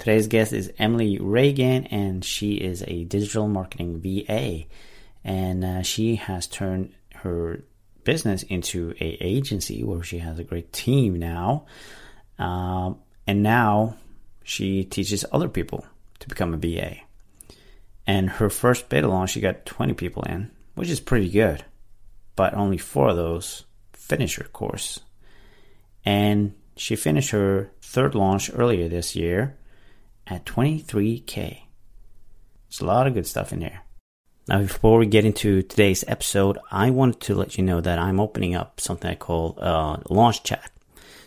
Today's guest is Emily Reagan, and she is a digital marketing VA. And uh, she has turned her business into a agency where she has a great team now. Um, and now she teaches other people to become a VA. And her first beta launch, she got 20 people in, which is pretty good. But only four of those finished her course. And she finished her third launch earlier this year at 23K. It's a lot of good stuff in here. Now, before we get into today's episode, I wanted to let you know that I'm opening up something I call uh, launch chat.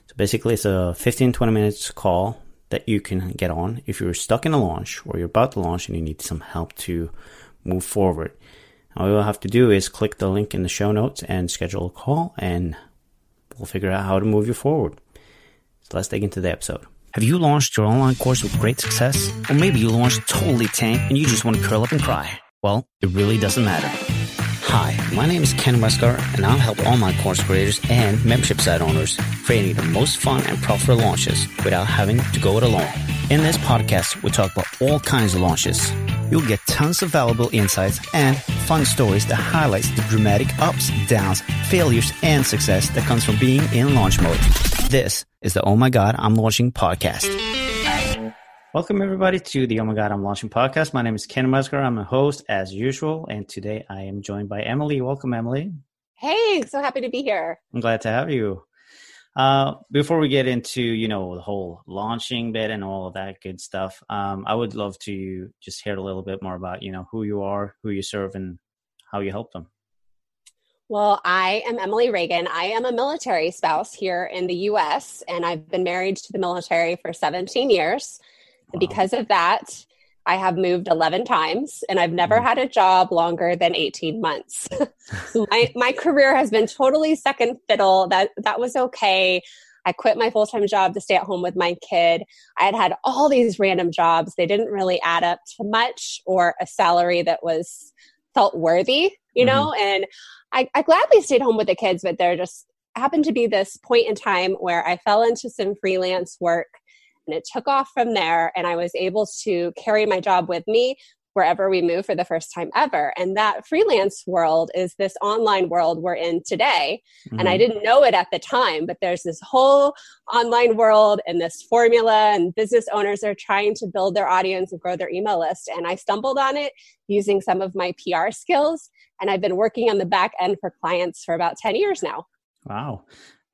So basically, it's a 15 20 minutes call that you can get on if you're stuck in a launch or you're about to launch and you need some help to move forward. All you'll have to do is click the link in the show notes and schedule a call, and we'll figure out how to move you forward. So let's dig into the episode. Have you launched your online course with great success? Or maybe you launched totally tank and you just want to curl up and cry. Well, it really doesn't matter. Hi, my name is Ken Westgar, and I'll help online course creators and membership site owners creating the most fun and profitable launches without having to go it alone. In this podcast, we talk about all kinds of launches. You'll get tons of valuable insights and fun stories that highlights the dramatic ups, downs, failures, and success that comes from being in launch mode. This is the Oh My God, I'm Launching podcast. Welcome, everybody, to the Oh My God, I'm Launching podcast. My name is Ken Musger. I'm a host, as usual, and today I am joined by Emily. Welcome, Emily. Hey, so happy to be here. I'm glad to have you. Uh, before we get into you know the whole launching bit and all of that good stuff, um, I would love to just hear a little bit more about you know who you are, who you serve, and how you help them. Well, I am Emily Reagan. I am a military spouse here in the U.S., and I've been married to the military for 17 years. And because of that, I have moved 11 times and I've never mm. had a job longer than 18 months. my, my career has been totally second fiddle. That, that was okay. I quit my full time job to stay at home with my kid. I had had all these random jobs. They didn't really add up to much or a salary that was felt worthy, you mm-hmm. know? And I, I gladly stayed home with the kids, but there just happened to be this point in time where I fell into some freelance work and it took off from there. And I was able to carry my job with me wherever we move for the first time ever. And that freelance world is this online world we're in today. Mm-hmm. And I mm-hmm. didn't know it at the time, but there's this whole online world and this formula, and business owners are trying to build their audience and grow their email list. And I stumbled on it using some of my PR skills. And I've been working on the back end for clients for about 10 years now. Wow.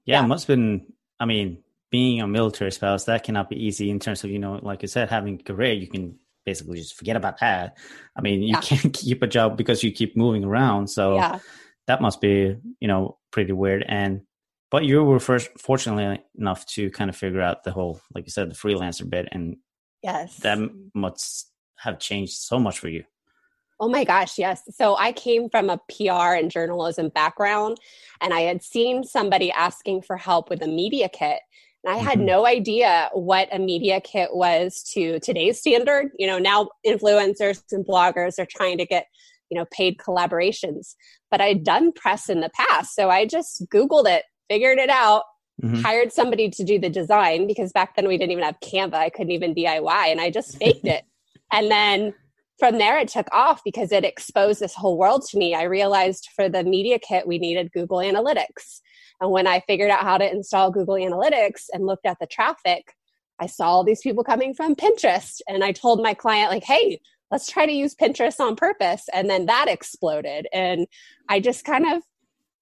Yeah, yeah. it must have been, I mean, being a military spouse, that cannot be easy in terms of, you know, like you said, having a career, you can basically just forget about that. I mean, you yeah. can't keep a job because you keep moving around. So yeah. that must be, you know, pretty weird. And, but you were first fortunately enough to kind of figure out the whole, like you said, the freelancer bit. And yes, that must have changed so much for you. Oh my gosh, yes. So I came from a PR and journalism background, and I had seen somebody asking for help with a media kit. And I had mm-hmm. no idea what a media kit was to today's standard. You know, now influencers and bloggers are trying to get, you know, paid collaborations. But I'd done press in the past. So I just Googled it, figured it out, mm-hmm. hired somebody to do the design because back then we didn't even have Canva. I couldn't even DIY and I just faked it. And then from there it took off because it exposed this whole world to me. I realized for the media kit we needed Google Analytics. And when I figured out how to install Google Analytics and looked at the traffic, I saw all these people coming from Pinterest. And I told my client, like, hey, let's try to use Pinterest on purpose. And then that exploded. And I just kind of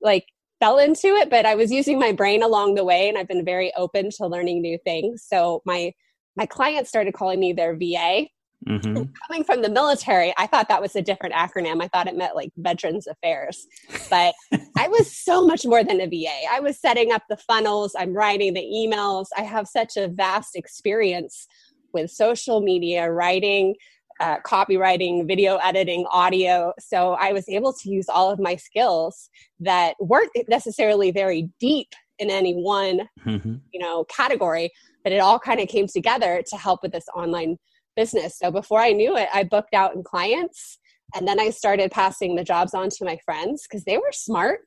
like fell into it, but I was using my brain along the way and I've been very open to learning new things. So my my clients started calling me their VA Mm-hmm. Coming from the military, I thought that was a different acronym. I thought it meant like Veterans Affairs. But I was so much more than a VA. I was setting up the funnels, I'm writing the emails. I have such a vast experience with social media, writing uh, copywriting, video editing, audio. So I was able to use all of my skills that weren't necessarily very deep in any one, mm-hmm. you know, category, but it all kind of came together to help with this online business. So before I knew it, I booked out in clients and then I started passing the jobs on to my friends because they were smart.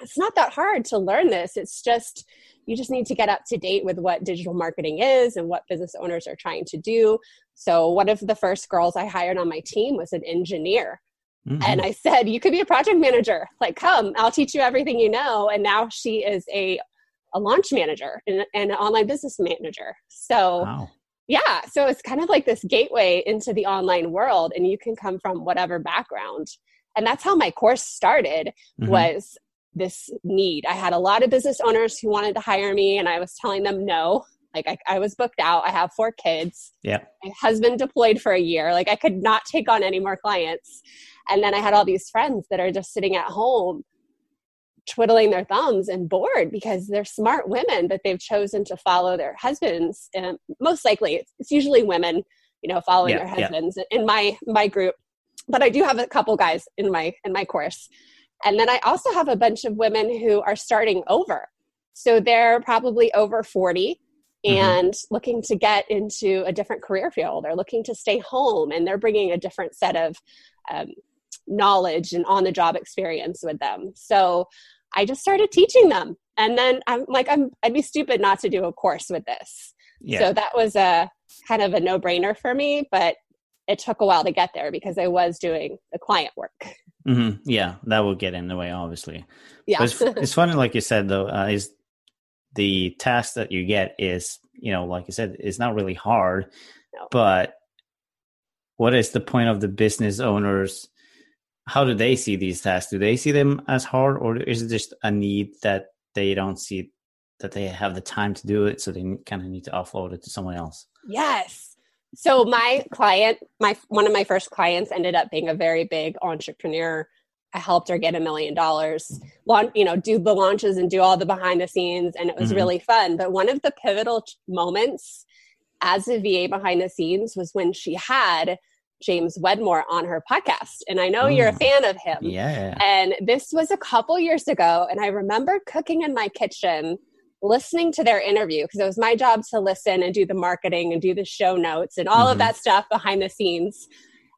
It's not that hard to learn this. It's just you just need to get up to date with what digital marketing is and what business owners are trying to do. So, one of the first girls I hired on my team was an engineer. Mm-hmm. And I said, You could be a project manager. Like, come, I'll teach you everything you know. And now she is a, a launch manager and, and an online business manager. So, wow. Yeah, so it's kind of like this gateway into the online world, and you can come from whatever background. And that's how my course started mm-hmm. was this need. I had a lot of business owners who wanted to hire me, and I was telling them no. Like I, I was booked out. I have four kids. Yeah. My husband deployed for a year. Like I could not take on any more clients. And then I had all these friends that are just sitting at home twiddling their thumbs and bored because they're smart women, but they've chosen to follow their husbands. And most likely, it's, it's usually women, you know, following yeah, their husbands yeah. in my my group. But I do have a couple guys in my in my course and then I also have a bunch of women who are starting over. So they're probably over 40 mm-hmm. and mm-hmm. looking to get into a different career field. They're looking to stay home and they're bringing a different set of um, knowledge and on the job experience with them. So I just started teaching them. And then I'm like, I'm, I'd be stupid not to do a course with this. Yeah. So that was a kind of a no brainer for me, but it took a while to get there because I was doing the client work. Mm-hmm. Yeah, that will get in the way, obviously. Yeah, it's, it's, funny, like you said, though, uh, is the task that you get is, you know, like you said, it's not really hard, no. but what is the point of the business owners? How do they see these tasks? Do they see them as hard, or is it just a need that they don't see that they have the time to do it, so they kind of need to offload it to someone else? Yes, so my client my one of my first clients ended up being a very big entrepreneur i helped her get a million dollars you know do the launches and do all the behind the scenes and it was mm-hmm. really fun but one of the pivotal moments as a va behind the scenes was when she had james wedmore on her podcast and i know you're a mm. fan of him yeah and this was a couple years ago and i remember cooking in my kitchen listening to their interview because it was my job to listen and do the marketing and do the show notes and all mm-hmm. of that stuff behind the scenes.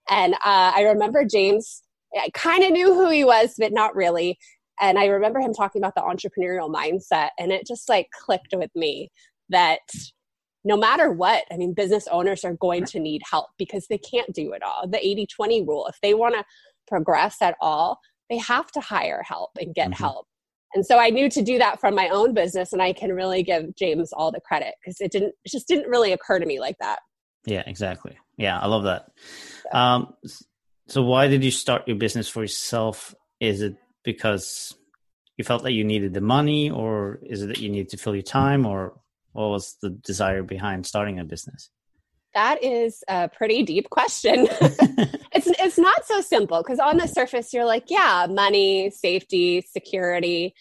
And uh, I remember James, I kind of knew who he was, but not really. And I remember him talking about the entrepreneurial mindset, and it just like clicked with me that no matter what, I mean, business owners are going to need help because they can't do it all. The 80 20 rule, if they want to progress at all, they have to hire help and get mm-hmm. help. And so I knew to do that from my own business, and I can really give James all the credit because it didn't, it just didn't really occur to me like that. Yeah, exactly. Yeah, I love that. So. Um, so why did you start your business for yourself? Is it because you felt that you needed the money, or is it that you needed to fill your time, or what was the desire behind starting a business? That is a pretty deep question. it's it's not so simple because on the surface you're like, yeah, money, safety, security.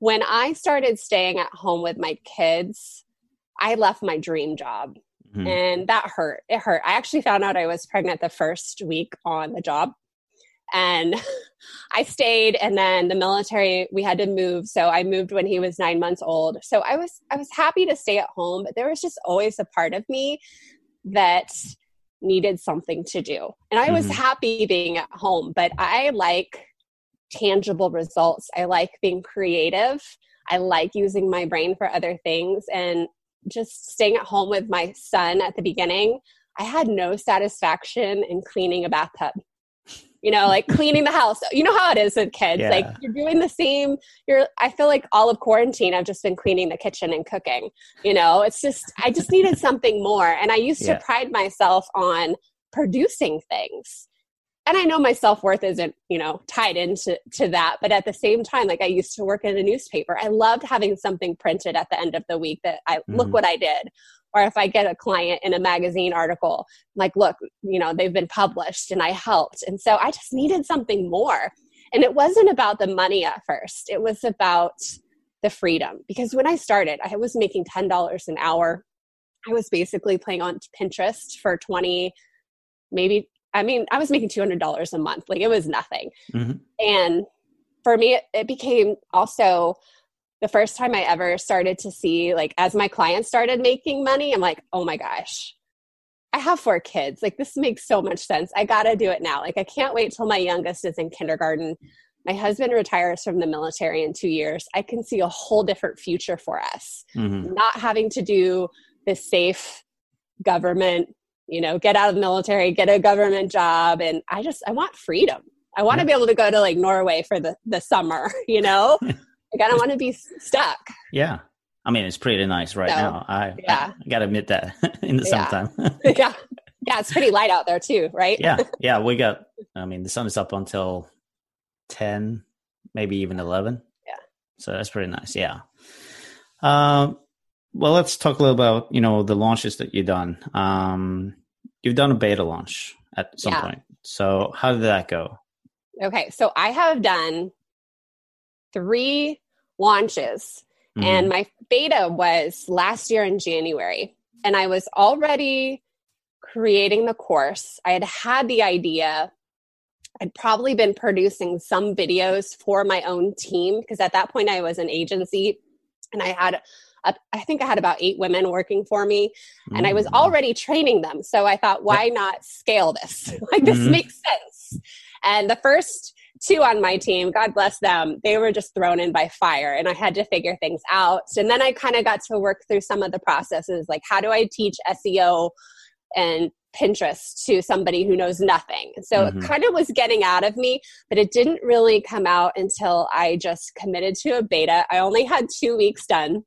When I started staying at home with my kids, I left my dream job. Mm-hmm. And that hurt. It hurt. I actually found out I was pregnant the first week on the job. And I stayed and then the military we had to move. So I moved when he was 9 months old. So I was I was happy to stay at home, but there was just always a part of me that needed something to do. And I was mm-hmm. happy being at home, but I like tangible results. I like being creative. I like using my brain for other things. And just staying at home with my son at the beginning, I had no satisfaction in cleaning a bathtub you know, like cleaning the house. You know how it is with kids. Yeah. Like you're doing the same. You're I feel like all of quarantine I've just been cleaning the kitchen and cooking. You know, it's just I just needed something more. And I used yeah. to pride myself on producing things. And I know my self-worth isn't, you know, tied into to that, but at the same time like I used to work in a newspaper. I loved having something printed at the end of the week that I mm-hmm. look what I did or if I get a client in a magazine article, like, look, you know, they've been published and I helped. And so I just needed something more. And it wasn't about the money at first, it was about the freedom. Because when I started, I was making $10 an hour. I was basically playing on Pinterest for 20, maybe I mean, I was making $200 a month. Like it was nothing. Mm-hmm. And for me, it, it became also the first time I ever started to see, like, as my clients started making money, I'm like, oh my gosh, I have four kids. Like, this makes so much sense. I got to do it now. Like, I can't wait till my youngest is in kindergarten. My husband retires from the military in two years. I can see a whole different future for us. Mm-hmm. Not having to do this safe government, you know, get out of the military, get a government job. And I just, I want freedom. I want to be able to go to like Norway for the, the summer, you know? like, I don't want to be stuck. Yeah. I mean, it's pretty nice right so, now. I, yeah. I gotta admit that in the yeah. summertime. yeah. Yeah. It's pretty light out there too, right? yeah. Yeah. We got, I mean, the sun is up until 10, maybe even 11. Yeah. So that's pretty nice. Yeah. Um, well, let's talk a little about, you know, the launches that you've done. Um, you've done a beta launch at some yeah. point. So how did that go? Okay. So I have done three launches Mm-hmm. And my beta was last year in January. And I was already creating the course. I had had the idea. I'd probably been producing some videos for my own team because at that point I was an agency and I had I think I had about eight women working for me and I was mm. already training them. So I thought, why not scale this? like, this mm-hmm. makes sense. And the first two on my team, God bless them, they were just thrown in by fire and I had to figure things out. And then I kind of got to work through some of the processes like how do I teach SEO and Pinterest to somebody who knows nothing. So mm-hmm. it kind of was getting out of me, but it didn't really come out until I just committed to a beta. I only had two weeks done.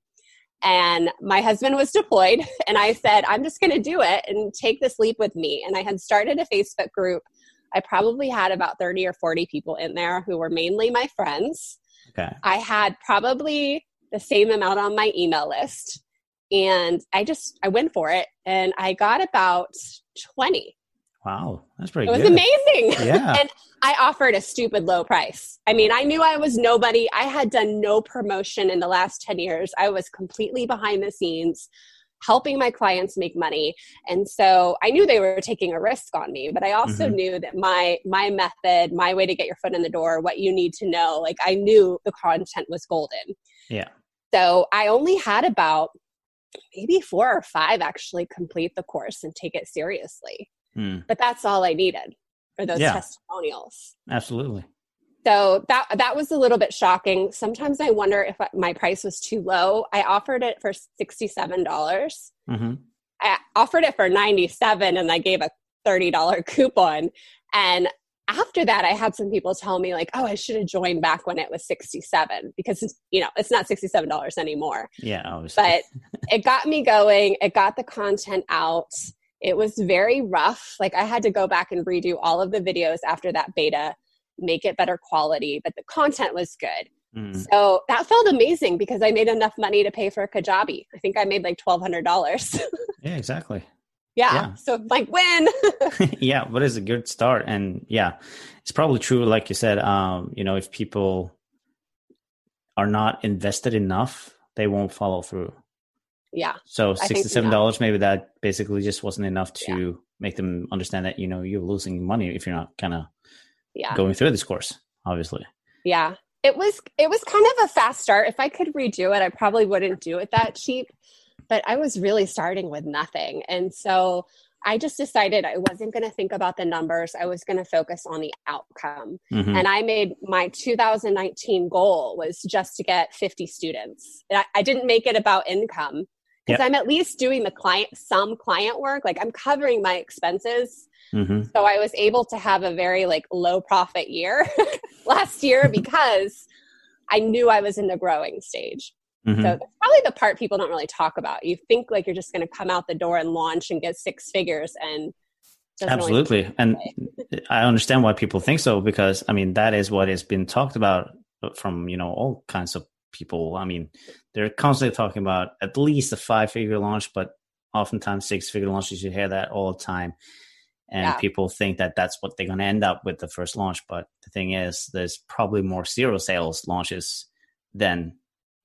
And my husband was deployed, and I said, I'm just going to do it and take this leap with me. And I had started a Facebook group I probably had about 30 or 40 people in there who were mainly my friends. Okay. I had probably the same amount on my email list. And I just I went for it and I got about 20. Wow, that's pretty good. it good. was amazing. Yeah. and I offered a stupid low price. I mean, I knew I was nobody. I had done no promotion in the last 10 years. I was completely behind the scenes helping my clients make money and so i knew they were taking a risk on me but i also mm-hmm. knew that my my method my way to get your foot in the door what you need to know like i knew the content was golden yeah so i only had about maybe four or five actually complete the course and take it seriously mm. but that's all i needed for those yeah. testimonials absolutely so that that was a little bit shocking. Sometimes I wonder if my price was too low. I offered it for sixty seven dollars. Mm-hmm. I offered it for ninety seven, and I gave a thirty dollar coupon. And after that, I had some people tell me like, "Oh, I should have joined back when it was sixty seven because you know it's not sixty seven dollars anymore." Yeah, obviously. but it got me going. It got the content out. It was very rough. Like I had to go back and redo all of the videos after that beta make it better quality, but the content was good. Mm. So that felt amazing because I made enough money to pay for a Kajabi. I think I made like twelve hundred dollars. yeah, exactly. Yeah. yeah. So like win. yeah, but it's a good start. And yeah, it's probably true, like you said, um, you know, if people are not invested enough, they won't follow through. Yeah. So sixty-seven dollars, maybe that basically just wasn't enough to yeah. make them understand that you know you're losing money if you're not kind of yeah. going through this course, obviously. Yeah. It was it was kind of a fast start. If I could redo it, I probably wouldn't do it that cheap. But I was really starting with nothing. And so I just decided I wasn't going to think about the numbers. I was going to focus on the outcome. Mm-hmm. And I made my 2019 goal was just to get 50 students. I, I didn't make it about income because yep. I'm at least doing the client some client work. Like I'm covering my expenses Mm-hmm. So I was able to have a very like low profit year last year because I knew I was in the growing stage. Mm-hmm. So that's probably the part people don't really talk about. You think like you're just going to come out the door and launch and get six figures and absolutely really and i understand why people think so because i mean that is what has been talked about from you know all kinds of people i mean they're constantly talking about at least a five figure launch but oftentimes six figure launches you hear that all the time and yeah. people think that that's what they're going to end up with the first launch but the thing is there's probably more zero sales launches than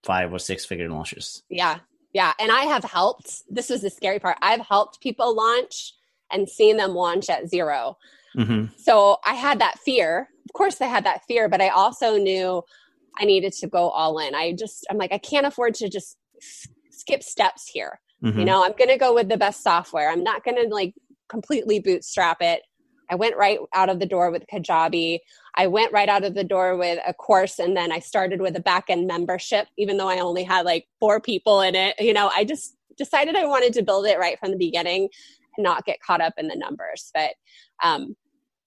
five or six figure launches yeah yeah and i have helped this was the scary part i've helped people launch and seen them launch at zero Mm-hmm. So I had that fear. Of course, I had that fear, but I also knew I needed to go all in. I just, I'm like, I can't afford to just skip steps here. Mm-hmm. You know, I'm going to go with the best software. I'm not going to like completely bootstrap it. I went right out of the door with Kajabi. I went right out of the door with a course and then I started with a back end membership, even though I only had like four people in it. You know, I just decided I wanted to build it right from the beginning and not get caught up in the numbers. But um,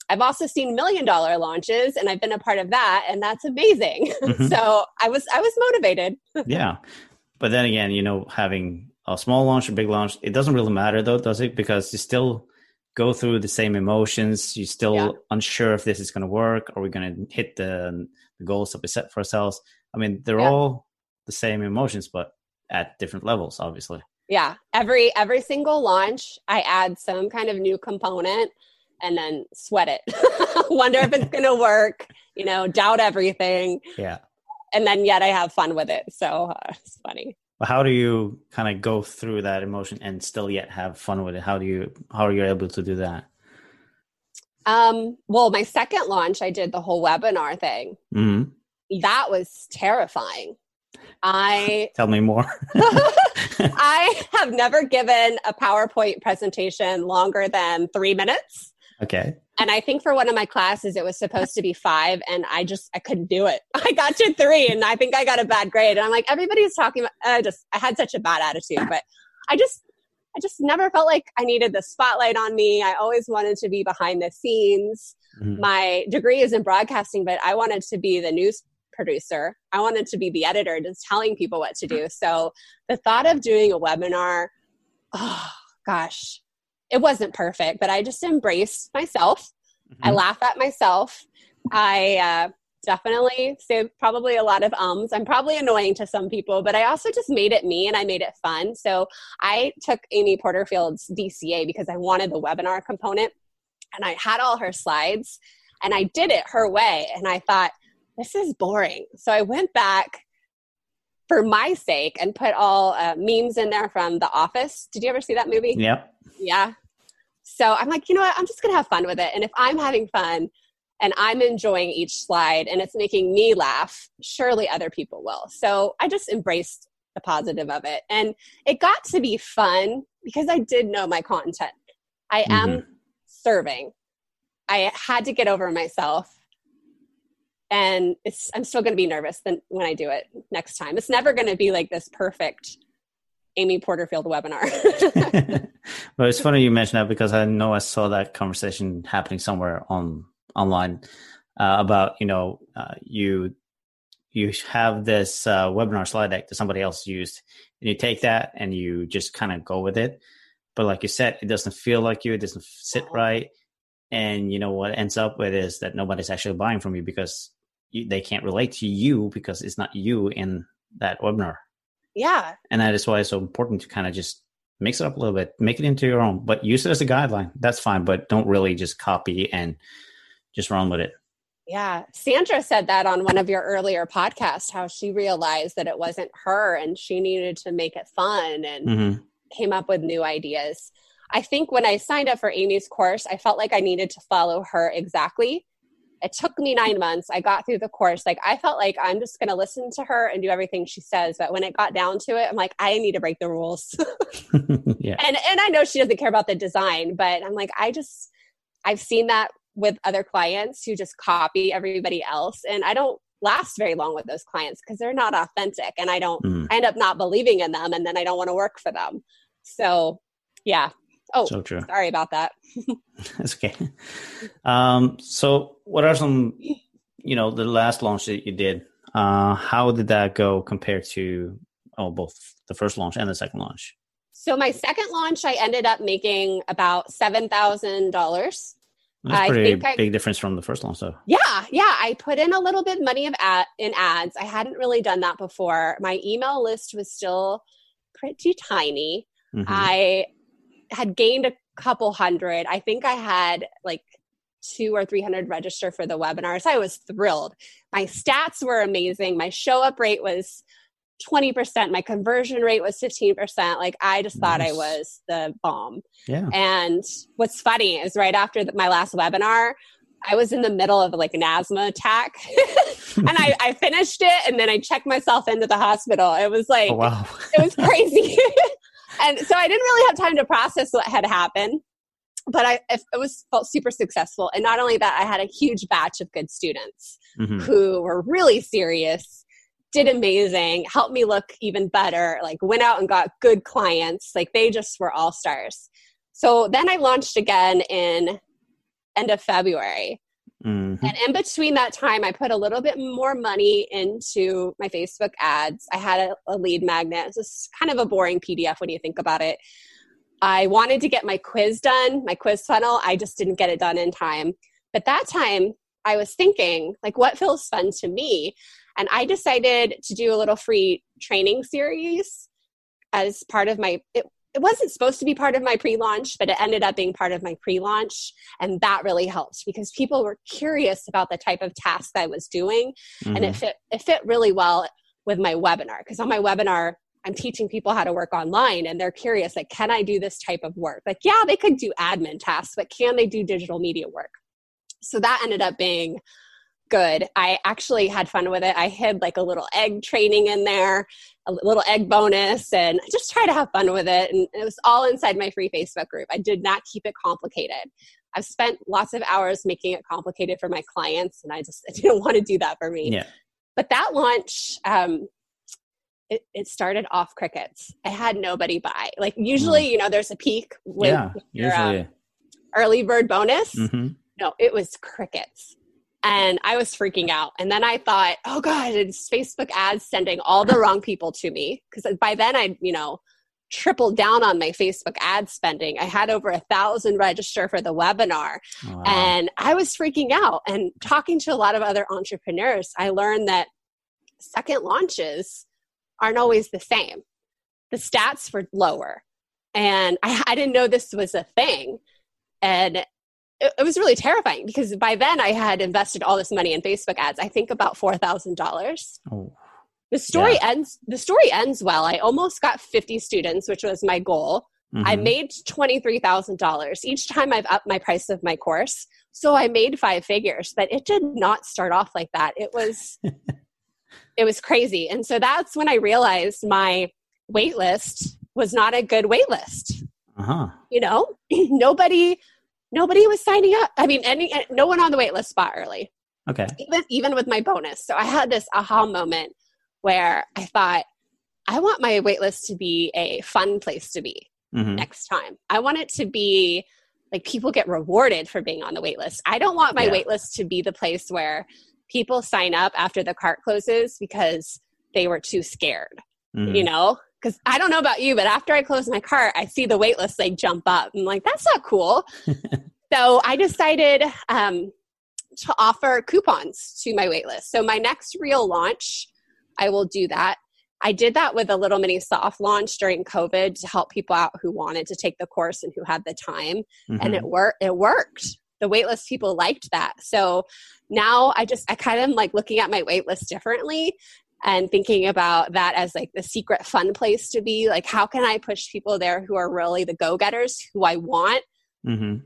I've also seen million dollar launches and I've been a part of that and that's amazing. Mm-hmm. so I was I was motivated. yeah. But then again, you know, having a small launch or big launch, it doesn't really matter though, does it? Because you still go through the same emotions. You're still yeah. unsure if this is going to work. Are we going to hit the, the, goals that we set for ourselves? I mean, they're yeah. all the same emotions, but at different levels, obviously. Yeah, every every single launch, I add some kind of new component and then sweat it. Wonder if it's going to work. You know, doubt everything. Yeah. And then yet I have fun with it. So uh, it's funny. But how do you kind of go through that emotion and still yet have fun with it? How do you how are you able to do that? Um, well, my second launch, I did the whole webinar thing. Mm-hmm. That was terrifying. I tell me more. I have never given a PowerPoint presentation longer than three minutes. Okay. And I think for one of my classes, it was supposed to be five, and I just I couldn't do it. I got to three, and I think I got a bad grade. And I'm like, everybody's talking about. I just I had such a bad attitude, but I just I just never felt like I needed the spotlight on me. I always wanted to be behind the scenes. Mm-hmm. My degree is in broadcasting, but I wanted to be the news producer. I wanted to be the editor, just telling people what to do. So the thought of doing a webinar, oh gosh, it wasn't perfect, but I just embraced myself. Mm-hmm. I laugh at myself. I uh, definitely say probably a lot of ums. I'm probably annoying to some people, but I also just made it me and I made it fun. So I took Amy Porterfield's DCA because I wanted the webinar component and I had all her slides and I did it her way. And I thought, this is boring. So I went back for my sake and put all uh, memes in there from The Office. Did you ever see that movie? Yep. Yeah. So I'm like, you know what? I'm just going to have fun with it. And if I'm having fun and I'm enjoying each slide and it's making me laugh, surely other people will. So I just embraced the positive of it. And it got to be fun because I did know my content. I mm-hmm. am serving. I had to get over myself and it's i'm still going to be nervous then when i do it next time. It's never going to be like this perfect amy porterfield webinar. Well it's funny you mentioned that because i know i saw that conversation happening somewhere on online uh, about you know uh, you you have this uh, webinar slide deck that somebody else used and you take that and you just kind of go with it. But like you said it doesn't feel like you it doesn't sit uh-huh. right. And you know what ends up with is that nobody's actually buying from you because you, they can't relate to you because it's not you in that webinar. Yeah. And that is why it's so important to kind of just mix it up a little bit, make it into your own, but use it as a guideline. That's fine, but don't really just copy and just run with it. Yeah. Sandra said that on one of your earlier podcasts, how she realized that it wasn't her and she needed to make it fun and mm-hmm. came up with new ideas. I think when I signed up for Amy's course, I felt like I needed to follow her exactly it took me nine months. I got through the course. Like I felt like I'm just going to listen to her and do everything she says. But when it got down to it, I'm like, I need to break the rules. yeah. And and I know she doesn't care about the design, but I'm like, I just I've seen that with other clients who just copy everybody else, and I don't last very long with those clients because they're not authentic, and I don't. Mm. I end up not believing in them, and then I don't want to work for them. So, yeah, Oh, so true. Sorry about that. That's okay. Um, so, what are some, you know, the last launch that you did? Uh, how did that go compared to oh, both the first launch and the second launch? So, my second launch, I ended up making about seven thousand dollars. That's pretty I big difference from the first launch, though. Yeah, yeah. I put in a little bit money of ad in ads. I hadn't really done that before. My email list was still pretty tiny. Mm-hmm. I had gained a couple hundred. I think I had like two or 300 register for the webinar. So I was thrilled. My stats were amazing. My show up rate was 20%. My conversion rate was 15%. Like I just thought. I was the bomb. Yeah. And what's funny is right after the, my last webinar, I was in the middle of like an asthma attack and I, I, finished it and then I checked myself into the hospital. It was like, oh, wow. it was crazy. and so I didn't really have time to process what had happened, but I, it was felt super successful. And not only that, I had a huge batch of good students mm-hmm. who were really serious did amazing, helped me look even better, like went out and got good clients. Like they just were all stars. So then I launched again in end of February. Mm-hmm. And in between that time, I put a little bit more money into my Facebook ads. I had a, a lead magnet. It's kind of a boring PDF when you think about it. I wanted to get my quiz done, my quiz funnel. I just didn't get it done in time. But that time, I was thinking, like, what feels fun to me? And I decided to do a little free training series as part of my, it, it wasn't supposed to be part of my pre-launch but it ended up being part of my pre-launch and that really helped because people were curious about the type of task i was doing mm-hmm. and it mm-hmm. fit it fit really well with my webinar because on my webinar i'm teaching people how to work online and they're curious like can i do this type of work like yeah they could do admin tasks but can they do digital media work so that ended up being good. I actually had fun with it. I hid like a little egg training in there, a little egg bonus, and I just try to have fun with it. And it was all inside my free Facebook group. I did not keep it complicated. I've spent lots of hours making it complicated for my clients, and I just I didn't want to do that for me. Yeah. But that launch, um, it, it started off crickets. I had nobody buy. Like usually, mm. you know, there's a peak with yeah, your, um, early bird bonus. Mm-hmm. No, it was crickets and I was freaking out. And then I thought, oh God, it's Facebook ads sending all the wrong people to me. Because by then I, you know, tripled down on my Facebook ad spending. I had over a thousand register for the webinar. Wow. And I was freaking out. And talking to a lot of other entrepreneurs, I learned that second launches aren't always the same. The stats were lower. And I, I didn't know this was a thing. And it, it, was really terrifying because by then I had invested all this money in Facebook ads. I think about four thousand dollars. Oh, the story yeah. ends. The story ends well. I almost got fifty students, which was my goal. Mm-hmm. I made twenty three thousand dollars each time I've upped my price of my course. So I made five figures, but it did not start off like that. It was, it was crazy, and so that's when I realized my wait list was not a good wait list. Uh-huh. You know, nobody nobody was signing up. I mean, any no one on the wait list spot early. Okay. Even even with my bonus. So I had this aha moment where I thought, I want my waitlist to be a fun place to be mm-hmm. next time. I want it to be like people get rewarded for being on the waitlist. I don't want my yeah. wait list to be the place where people sign up after the cart closes because they were too scared. Mm-hmm. You know? Because I don't know about you, but after I close my cart, I see the wait list like jump up. I'm like, that's not cool. so I decided um, to offer coupons to my wait list. So my next real launch, I will do that. I did that with a little mini soft launch during COVID to help people out who wanted to take the course and who had the time. Mm-hmm. And it worked. It worked. The waitlist people liked that. So now I just I kind of am like looking at my waitlist differently and thinking about that as like the secret fun place to be like how can i push people there who are really the go-getters who i want mm-hmm.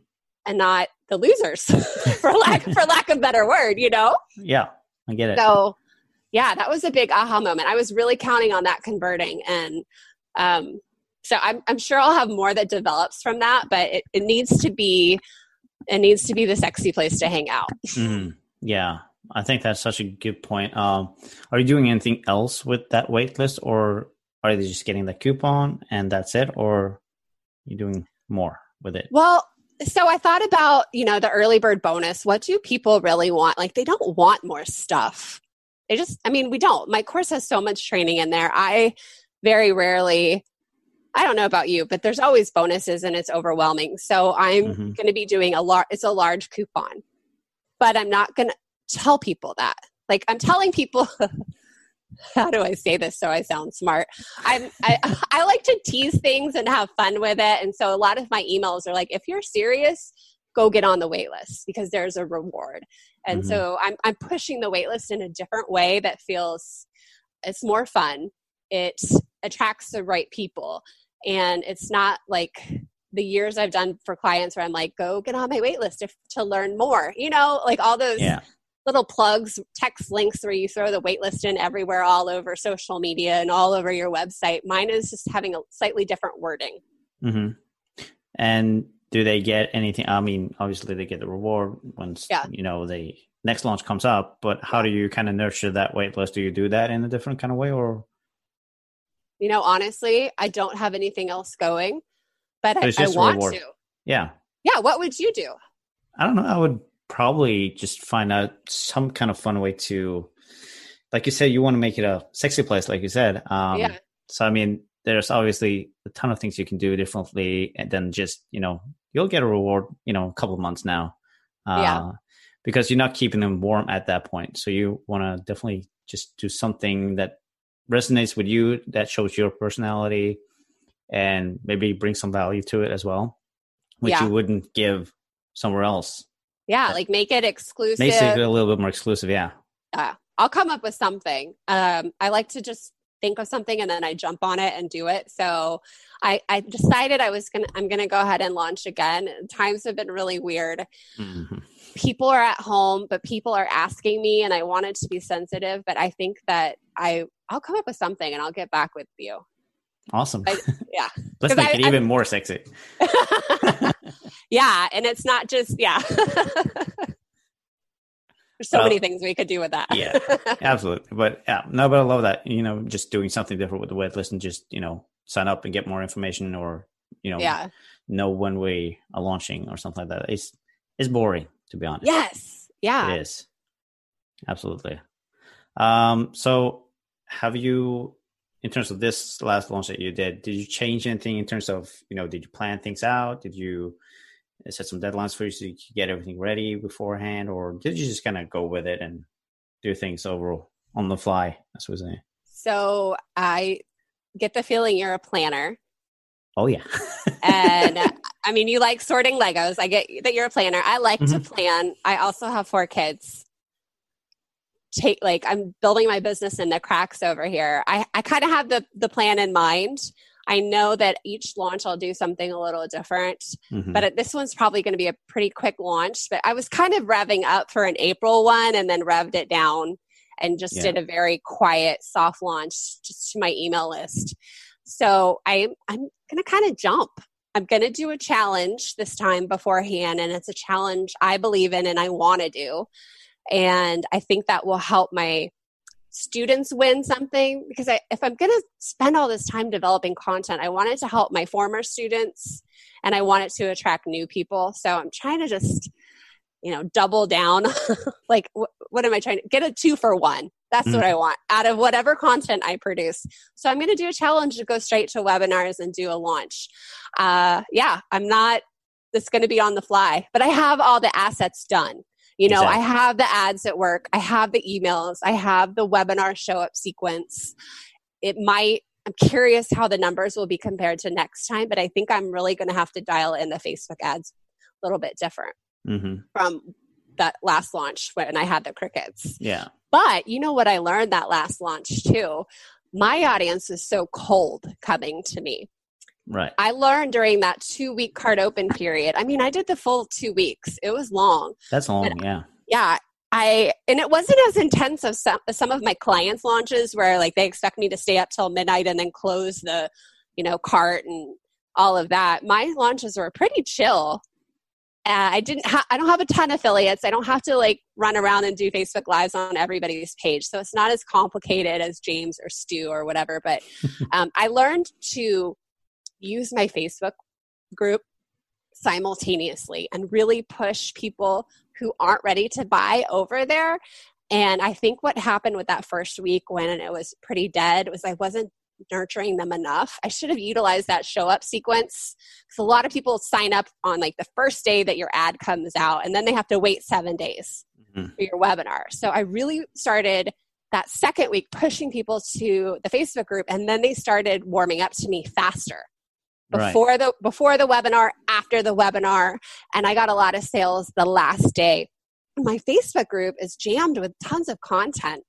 and not the losers for lack for lack of better word you know? Yeah i get it. So yeah that was a big aha moment. I was really counting on that converting and um so i'm, I'm sure i'll have more that develops from that but it, it needs to be it needs to be the sexy place to hang out. Mm, yeah I think that's such a good point. Um, are you doing anything else with that waitlist, or are you just getting the coupon and that's it, or are you doing more with it? Well, so I thought about you know the early bird bonus. What do people really want? Like they don't want more stuff. They just, I mean, we don't. My course has so much training in there. I very rarely I don't know about you, but there's always bonuses and it's overwhelming. So I'm mm-hmm. going to be doing a large, it's a large coupon, but I'm not going to, tell people that. Like I'm telling people how do I say this so I sound smart? I'm, I, I like to tease things and have fun with it. And so a lot of my emails are like, if you're serious, go get on the wait list because there's a reward. And mm-hmm. so I'm, I'm pushing the wait list in a different way that feels it's more fun. it attracts the right people. And it's not like the years I've done for clients where I'm like, go get on my wait list to learn more, you know, like all those Yeah. Little plugs, text links where you throw the waitlist in everywhere, all over social media and all over your website. Mine is just having a slightly different wording. hmm And do they get anything? I mean, obviously they get the reward once Yeah. you know the next launch comes up. But how do you kind of nurture that waitlist? Do you do that in a different kind of way, or You know, honestly, I don't have anything else going, but I, I want to. yeah? Yeah, what would you do? I don't know. I would probably just find out some kind of fun way to, like you said, you want to make it a sexy place, like you said. Um, Yeah. So I mean, there's obviously a ton of things you can do differently, and then just you know you'll get a reward. You know, a couple of months now. Uh, Yeah. Because you're not keeping them warm at that point, so you want to definitely just do something that resonates with you, that shows your personality, and maybe bring some value to it as well, which Yeah. you wouldn't give somewhere else. Yeah, like make it exclusive. Makes it a little bit more exclusive, yeah. uh, I'll come up with something. Um, I like to just think of something and then I jump on it and do it. So I, I decided I was gonna I'm gonna go ahead and launch again. Times have been really weird. Mhm. People are at home, but people are asking me, and I wanted to be sensitive. But I think that I I'll come up with something and I'll get back with you. Awesome. I- yeah. Let's make I- it I- even more sexy. yeah, and it's not just yeah. There's so many things we could do with that. yeah. Absolutely. But yeah, no, but I love that. You know, just doing something different with the wait list and just, you know, sign up and get more information or, you know, yeah. know when we are launching or something like that. It's it's boring, to be honest. Yes. Yeah. It is. Absolutely. Um, so have you in terms of this last launch that you did, did you change anything in terms of, you know, did you plan things out? Did you set some deadlines for you so you could get everything ready beforehand, or did you just kind of go with it and do things over on the fly, as we say? So I get the feeling you're a planner. Oh yeah. And I mean, you like sorting Legos. I get that you're a planner. I like to Mhm. plan. I also have four kids. Take like I'm building my business in the cracks over here. I, I kind of have the the plan in mind. I know that each launch I'll do something a little different, Mhm. but this one's probably going to be a pretty quick launch. But I was kind of revving up for an April one and then revved it down and just Yeah. did a very quiet, soft launch just to my email list. So I, I'm going to kind of jump. I'm going to do a challenge this time beforehand, and it's a challenge I believe in and I want to do. And I think that will help my students win something because I, if I'm going to spend all this time developing content, I want it to help my former students and I want it to attract new people. So I'm trying to just, you know, double down. like, wh- what am I trying to get a two for one? That's what I want out of whatever content I produce. So I'm going to do a challenge to go straight to webinars and do a launch. Uh, yeah, I'm not, it's going to be on the fly, but I have all the assets done. You know, Exactly. I have the ads at work, I have the emails, I have the webinar show up sequence. It might, I'm curious how the numbers will be compared to next time, but I think I'm really going to have to dial in the Facebook ads a little bit different hmm from that last launch when I had the crickets. Yeah. But you know what I learned that last launch too? My audience is so cold coming to me. Right. I learned during that two week card open period. I mean, I did the full two weeks, it was long. That's long. Yeah. Yeah. I and it wasn't as intense as some, as some of my clients' launches where like they expect me to stay up till midnight and then close the, you know, cart and all of that. My launches were pretty chill. Uh, I didn't. Ha- I don't have a ton of affiliates. I don't have to like run around and do Facebook lives on everybody's page, so it's not as complicated as James or Stu or whatever. But um, I learned to use my Facebook group simultaneously and really push people who aren't ready to buy over there. And I think what happened with that first week when it was pretty dead was I wasn't nurturing them enough. I should have utilized that show up sequence because a lot of people sign up on like the first day that your ad comes out and then they have to wait seven days Mhm. for your webinar. So I really started that second week pushing people to the Facebook group and then they started warming up to me faster Right. before the before the webinar after the webinar and i got a lot of sales the last day my facebook group is jammed with tons of content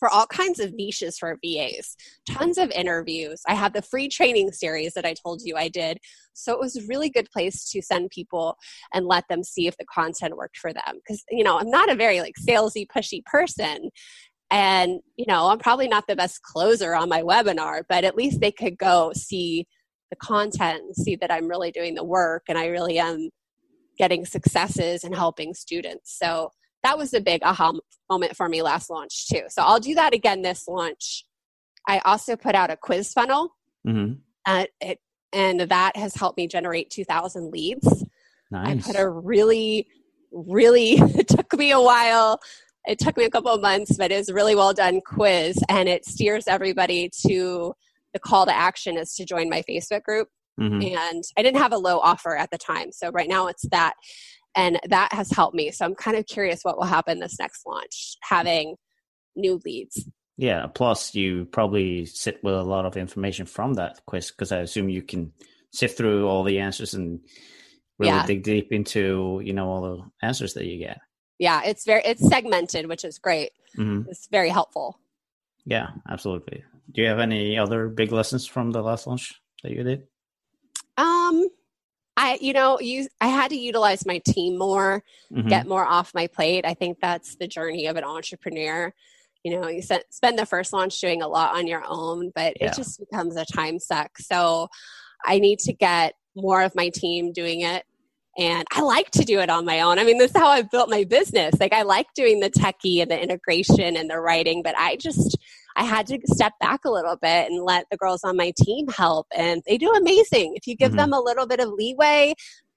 for all kinds of niches for VAs, tons of interviews. I have the free training series that I told you I did. So it was a really good place to send people and let them see if the content worked for them. Because, you know, I'm not a very like salesy, pushy person. And, you know, I'm probably not the best closer on my webinar, but at least they could go see the content and see that I'm really doing the work and I really am getting successes and helping students. So that was a big aha moment for me last launch too. So I'll do that again this launch. I also put out a quiz funnel, mm-hmm. uh, it, and that has helped me generate 2,000 leads. Nice. I put a really, really, it took me a while. It took me a couple of months, but it's a really well done quiz, and it steers everybody to the call to action is to join my Facebook group. Mm-hmm. And I didn't have a low offer at the time. So right now it's that. And that has helped me. So I'm kind of curious what will happen this next launch, having new leads. Yeah. Plus, you probably sit with a lot of information from that quiz because I assume you can sift through all the answers and really yeah. dig deep into you know all the answers that you get. Yeah, it's very it's segmented, which is great. Mm-hmm. It's very helpful. Yeah, absolutely. Do you have any other big lessons from the last launch that you did? Um, I, you know, you, I had to utilize my team more, mm-hmm. get more off my plate. I think that's the journey of an entrepreneur. You know, you spend the first launch doing a lot on your own, but yeah. it just becomes a time suck. So I need to get more of my team doing it. And I like to do it on my own. I mean, this is how I built my business. Like, I like doing the techie and the integration and the writing, but I just, I had to step back a little bit and let the girls on my team help. And they do amazing. If you give mm-hmm. them a little bit of leeway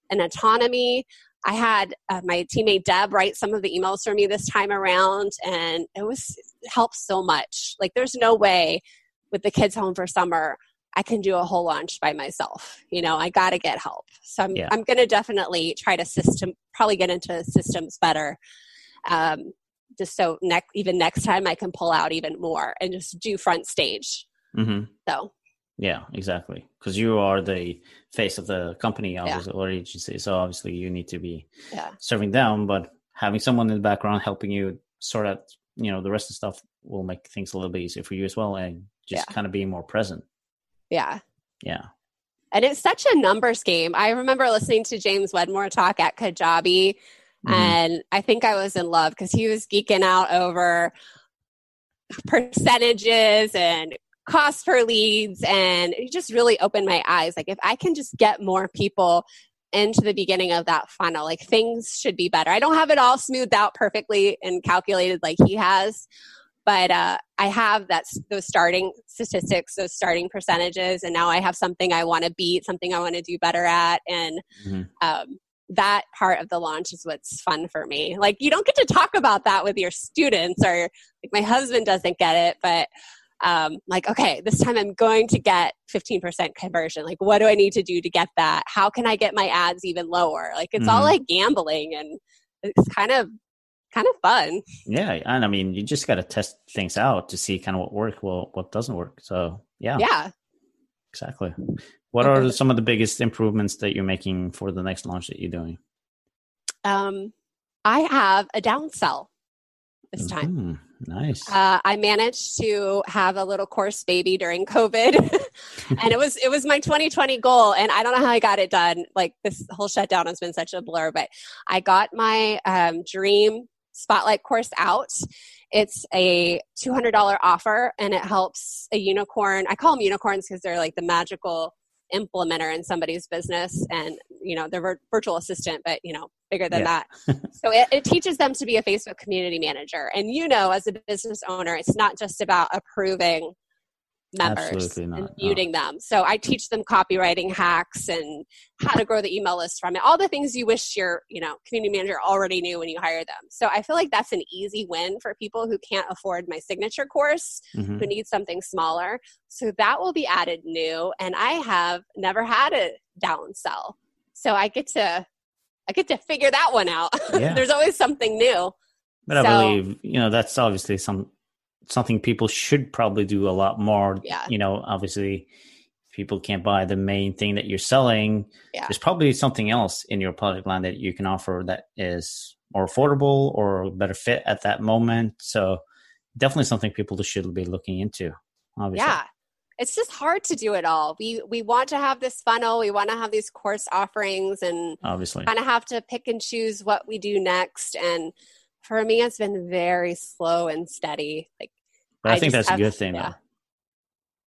and autonomy, I had uh, my teammate Deb write some of the emails for me this time around, and it was it helped so much. Like, there's no way with the kids home for summer I can do a whole launch by myself. You know, I got to get help. So I'm, yeah. I'm going to definitely try to system, probably get into systems better. Um, just so next even next time I can pull out even more and just do front stage. Mm-hmm. So yeah, exactly. Because you are the face of the company, obviously, yeah. or agency. So obviously, you need to be yeah. serving them. But having someone in the background helping you sort out, you know, the rest of the stuff will make things a little bit easier for you as well, and just yeah. kind of being more present. Yeah. Yeah. And it's such a numbers game. I remember listening to James Wedmore talk at Kajabi Mm-hmm. And I think I was in love because he was geeking out over percentages and cost per leads. And he just really opened my eyes. Like, if I can just get more people into the beginning of that funnel, like things should be better. I don't have it all smoothed out perfectly and calculated like he has. But uh, I have that those starting statistics, those starting percentages, and now I have something I want to beat, something I want to do better at, and mm-hmm. um, that part of the launch is what's fun for me. Like you don't get to talk about that with your students or like my husband doesn't get it, but um, like, okay, this time I'm going to get 15% conversion. Like, what do I need to do to get that? How can I get my ads even lower? Like, it's mm-hmm. all like gambling and it's kind of, kind of fun. Yeah. And I mean, you just got to test things out to see kind of what works, well, what doesn't work. So yeah. Yeah. Exactly. What are some of the biggest improvements that you're making for the next launch that you're doing? Um, I have a downsell this time. Mm, nice. Uh, I managed to have a little course baby during COVID, and it was it was my 2020 goal. And I don't know how I got it done. Like this whole shutdown has been such a blur, but I got my um, dream spotlight course out it's a $200 offer and it helps a unicorn i call them unicorns because they're like the magical implementer in somebody's business and you know they're virtual assistant but you know bigger than yeah. that so it, it, teaches them to be a facebook community manager and you know as a business owner it's not just about approving members and muting them. So I teach them copywriting hacks and how to grow the email list from it. All the things you wish your, you know, community manager already knew when you hired them. So I feel like that's an easy win for people who can't afford my signature course, mm-hmm. who need something smaller. So that will be added new and I have never had a downsell. So I get to I get to figure that one out. Yeah. There's always something new. But so, I believe, you know, that's obviously some something people should probably do a lot more. Yeah. You know, obviously, people can't buy the main thing that you're selling. Yeah. There's probably something else in your product line that you can offer that is more affordable or better fit at that moment. So, definitely something people should be looking into. Obviously. Yeah. It's just hard to do it all. We we want to have this funnel, we want to have these course offerings and obviously kind of have to pick and choose what we do next and for me it's been very slow and steady. Like but I, I think that's have, a good thing yeah. though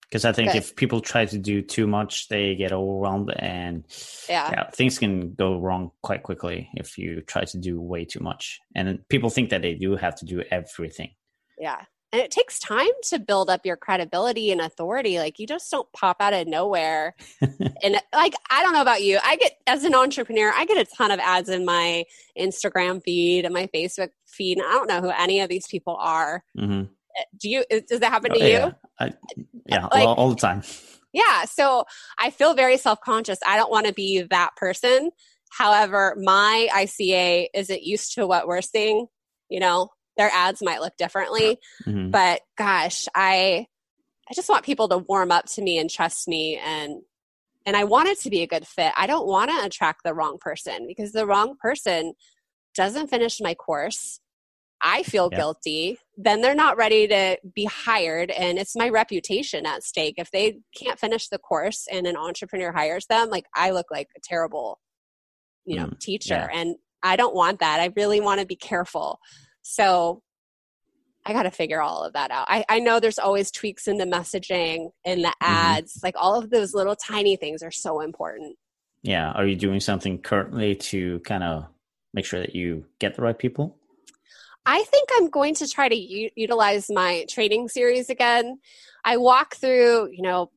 because I think Good. if people try to do too much, they get overwhelmed, and yeah. yeah. things can go wrong quite quickly if you try to do way too much. And people think that they do have to do everything. Yeah, and it takes time to build up your credibility and authority. Like you just don't pop out of nowhere. and like I don't know about you, I get as an entrepreneur, I get a ton of ads in my Instagram feed and my Facebook feed. And I don't know who any of these people are. Mm-hmm do you does that happen to oh, yeah. you I, yeah like, all, all the time yeah so i feel very self-conscious i don't want to be that person however my ica isn't used to what we're seeing you know their ads might look differently mm-hmm. but gosh i i just want people to warm up to me and trust me and and i want it to be a good fit i don't want to attract the wrong person because the wrong person doesn't finish my course I feel guilty, then they're not ready to be hired. And it's my reputation at stake. If they can't finish the course and an entrepreneur hires them, like I look like a terrible, you know, mm, teacher. Yeah. And I don't want that. I really want to be careful. So I got to figure all of that out. I, I know there's always tweaks in the messaging, in the mm-hmm. ads, mm-hmm. like all of those little tiny things are so important. Yeah. Are you doing something currently to kind of make sure that you get the right people? I think I'm going to try to u- utilize my training series again. I walk through, you know,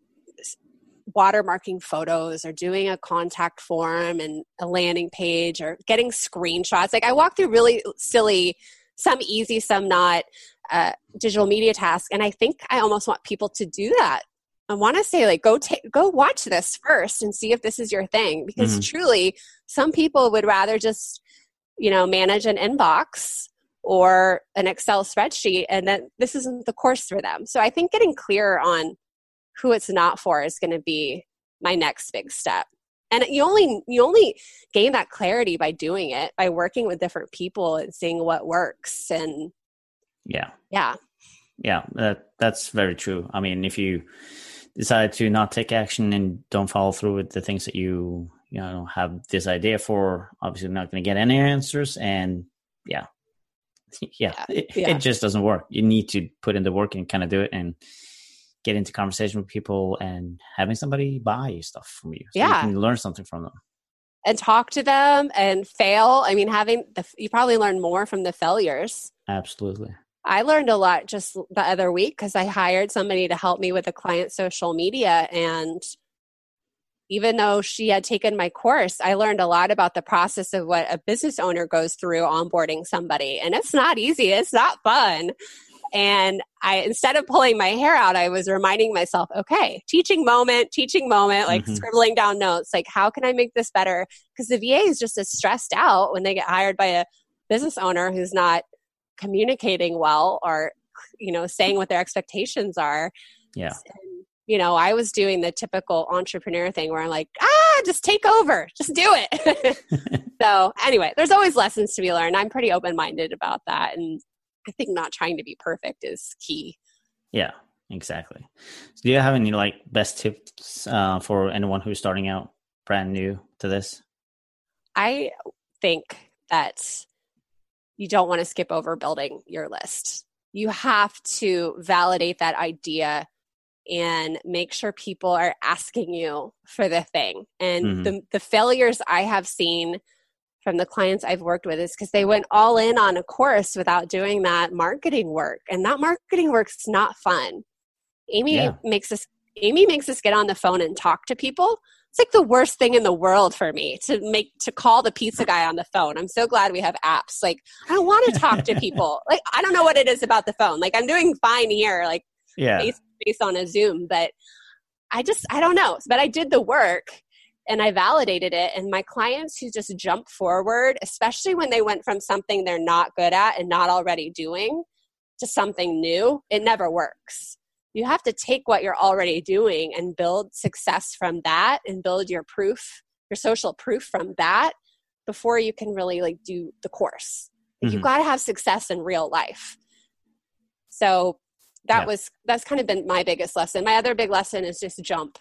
watermarking photos or doing a contact form and a landing page or getting screenshots. Like I walk through really silly, some easy, some not, uh, digital media tasks, and I think I almost want people to do that. I want to say like go take go watch this first and see if this is your thing because mm-hmm. truly some people would rather just you know manage an inbox or an Excel spreadsheet, and then this isn't the course for them. So I think getting clear on who it's not for is going to be my next big step. And you only you only gain that clarity by doing it, by working with different people and seeing what works. And yeah, yeah, yeah, that that's very true. I mean, if you decide to not take action and don't follow through with the things that you you know have this idea for, obviously not going to get any answers. And yeah, yeah, it, yeah. it just doesn't work. You need to put in the work and kind of do it and get into conversation with people and having somebody buy stuff from you. So yeah. you can learn something from them. And talk to them and fail. I mean, having the, you probably learn more from the failures. Absolutely. I learned a lot just the other week because I hired somebody to help me with a client social media and even though she had taken my course, I learned a lot about the process of what a business owner goes through onboarding somebody. And it's not easy, it's not fun. And I, instead of pulling my hair out, I was reminding myself, okay, teaching moment, teaching moment, like mm-hmm. scribbling down notes, like, how can I make this better? Because the VA is just as stressed out when they get hired by a business owner who's not communicating well or, you know, saying what their expectations are. Yeah. And you know, I was doing the typical entrepreneur thing where I'm like, ah, just take over, just do it. so, anyway, there's always lessons to be learned. I'm pretty open minded about that. And I think not trying to be perfect is key. Yeah, exactly. So do you have any like best tips uh, for anyone who's starting out brand new to this? I think that you don't want to skip over building your list. You have to validate that idea and make sure people are asking you for the thing. And mm-hmm. the, the failures I have seen from the clients I've worked with is because they went all in on a course without doing that marketing work. And that marketing work's not fun. Amy yeah. makes us Amy makes us get on the phone and talk to people. It's like the worst thing in the world for me to make to call the pizza guy on the phone. I'm so glad we have apps. Like I don't want to talk to people. like I don't know what it is about the phone. Like I'm doing fine here. Like yeah based on a Zoom, but I just, I don't know. But I did the work and I validated it. And my clients who just jump forward, especially when they went from something they're not good at and not already doing to something new, it never works. You have to take what you're already doing and build success from that and build your proof, your social proof from that before you can really like do the course. Mm-hmm. You've got to have success in real life. So that yeah. was that's kind of been my biggest lesson. My other big lesson is just jump.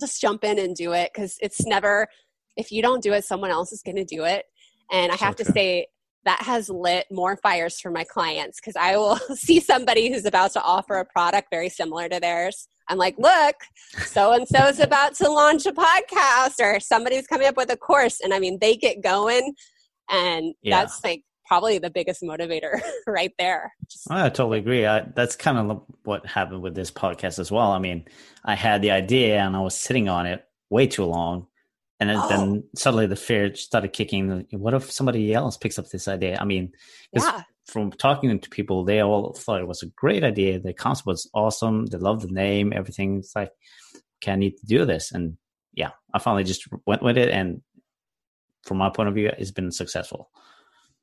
Just jump in and do it because it's never if you don't do it, someone else is going to do it. And I have to say that has lit more fires for my clients because I will see somebody who's about to offer a product very similar to theirs. I'm like, look, so and so is about to launch a podcast, or somebody's coming up with a course. And I mean, they get going, and yeah. that's like probably the biggest motivator right there. Just- I totally agree. I, that's kind of what happened with this podcast as well. I mean, I had the idea and I was sitting on it way too long and then, oh. then, suddenly the fear started kicking what if somebody else picks up this idea i mean yeah. from talking to people they all thought it was a great idea the concept was awesome they loved the name everything it's like okay i need to do this and yeah i finally just went with it and from my point of view it's been successful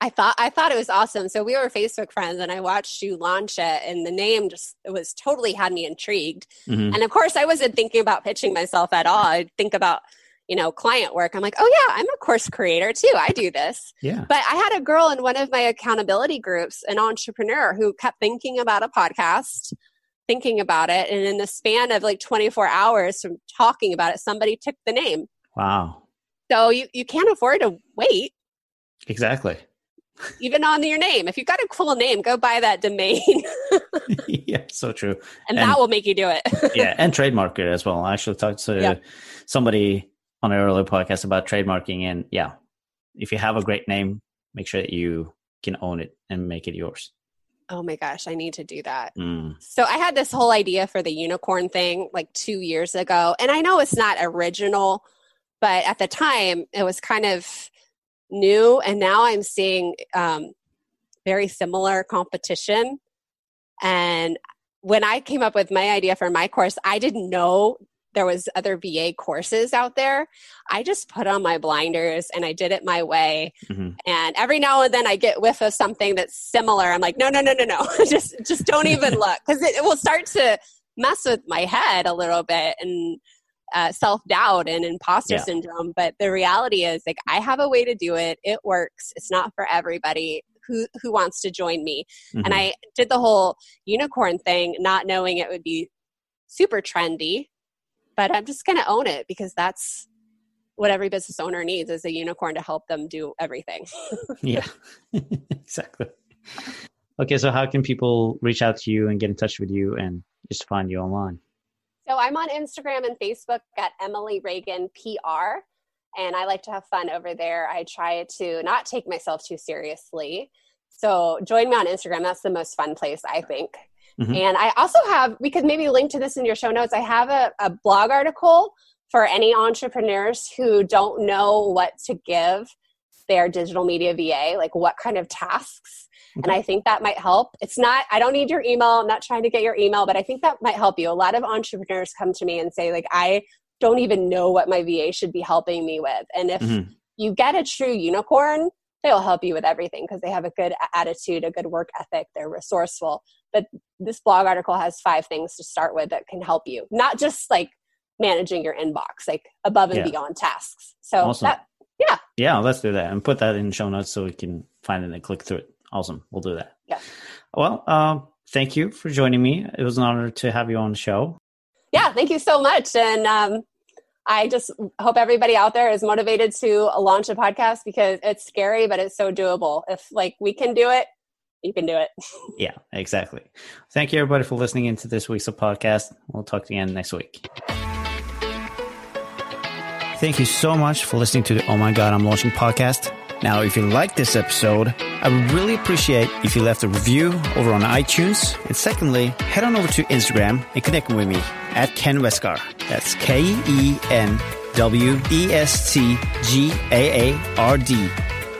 I thought I thought it was awesome. So we were Facebook friends, and I watched you launch it, and the name just it was totally had me intrigued. Mm-hmm. And of course, I wasn't thinking about pitching myself at all. I think about you know, client work, I'm like, oh yeah, I'm a course creator too. I do this. Yeah. But I had a girl in one of my accountability groups, an entrepreneur who kept thinking about a podcast, thinking about it. And in the span of like 24 hours from talking about it, somebody took the name. Wow. So you, you can't afford to wait. Exactly. Even on your name. If you've got a cool name, go buy that domain. yeah, so true. And, and, that will make you do it. yeah, and trademark it as well. I actually talked to yeah. somebody on an earlier podcast about trademarking. And yeah, if you have a great name, make sure that you can own it and make it yours. Oh my gosh, I need to do that. Mm. So I had this whole idea for the unicorn thing like two years ago. And I know it's not original, but at the time it was kind of new. And now I'm seeing um, very similar competition. And when I came up with my idea for my course, I didn't know there was other VA courses out there. I just put on my blinders and I did it my way. Mm-hmm. And every now and then I get whiff of something that's similar. I'm like, no, no, no, no, no. just just don't even look because it, it, will start to mess with my head a little bit and uh, self doubt and imposter yeah. syndrome. But the reality is, like, I have a way to do it. It works. It's not for everybody. Who, who wants to join me? Mm-hmm. And I did the whole unicorn thing, not knowing it would be super trendy but I'm just going to own it because that's what every business owner needs is a unicorn to help them do everything. yeah, exactly. Okay, so how can people reach out to you and get in touch with you and just find you online? So I'm on Instagram and Facebook at Emily Reagan PR, and I like to have fun over there. I try to not take myself too seriously. So join me on Instagram. That's the most fun place, I think. Mm-hmm. And I also have, we could maybe link to this in your show notes. I have a, a blog article for any entrepreneurs who don't know what to give their digital media VA, like what kind of tasks. Okay. And I think that might help. It's not, I don't need your email. I'm not trying to get your email, but I think that might help you. A lot of entrepreneurs come to me and say, like, I don't even know what my VA should be helping me with. And if mm-hmm. you get a true unicorn, they'll help you with everything because they have a good attitude, a good work ethic, they're resourceful. But this blog article has five things to start with that can help you, not just like managing your inbox, like above and yeah. beyond tasks. So awesome. that, yeah. Yeah, let's do that and put that in show notes so we can find it and click through it. Awesome. We'll do that. Yeah. Well, um, thank you for joining me. It was an honor to have you on the show. Yeah, thank you so much. And um, I just hope everybody out there is motivated to launch a podcast because it's scary, but it's so doable. If like we can do it, you can do it. yeah, exactly. Thank you everybody for listening into this week's podcast. We'll talk to you again next week. Thank you so much for listening to the Oh My God, I'm Launching podcast. Now, if you like this episode, I would really appreciate if you left a review over on iTunes. And secondly, head on over to Instagram and connect with me at Ken Westgaard. That's K E N W E S T G A A R D.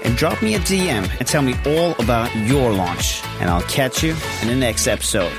And drop me a DM and tell me all about your launch. And I'll catch you in the next episode.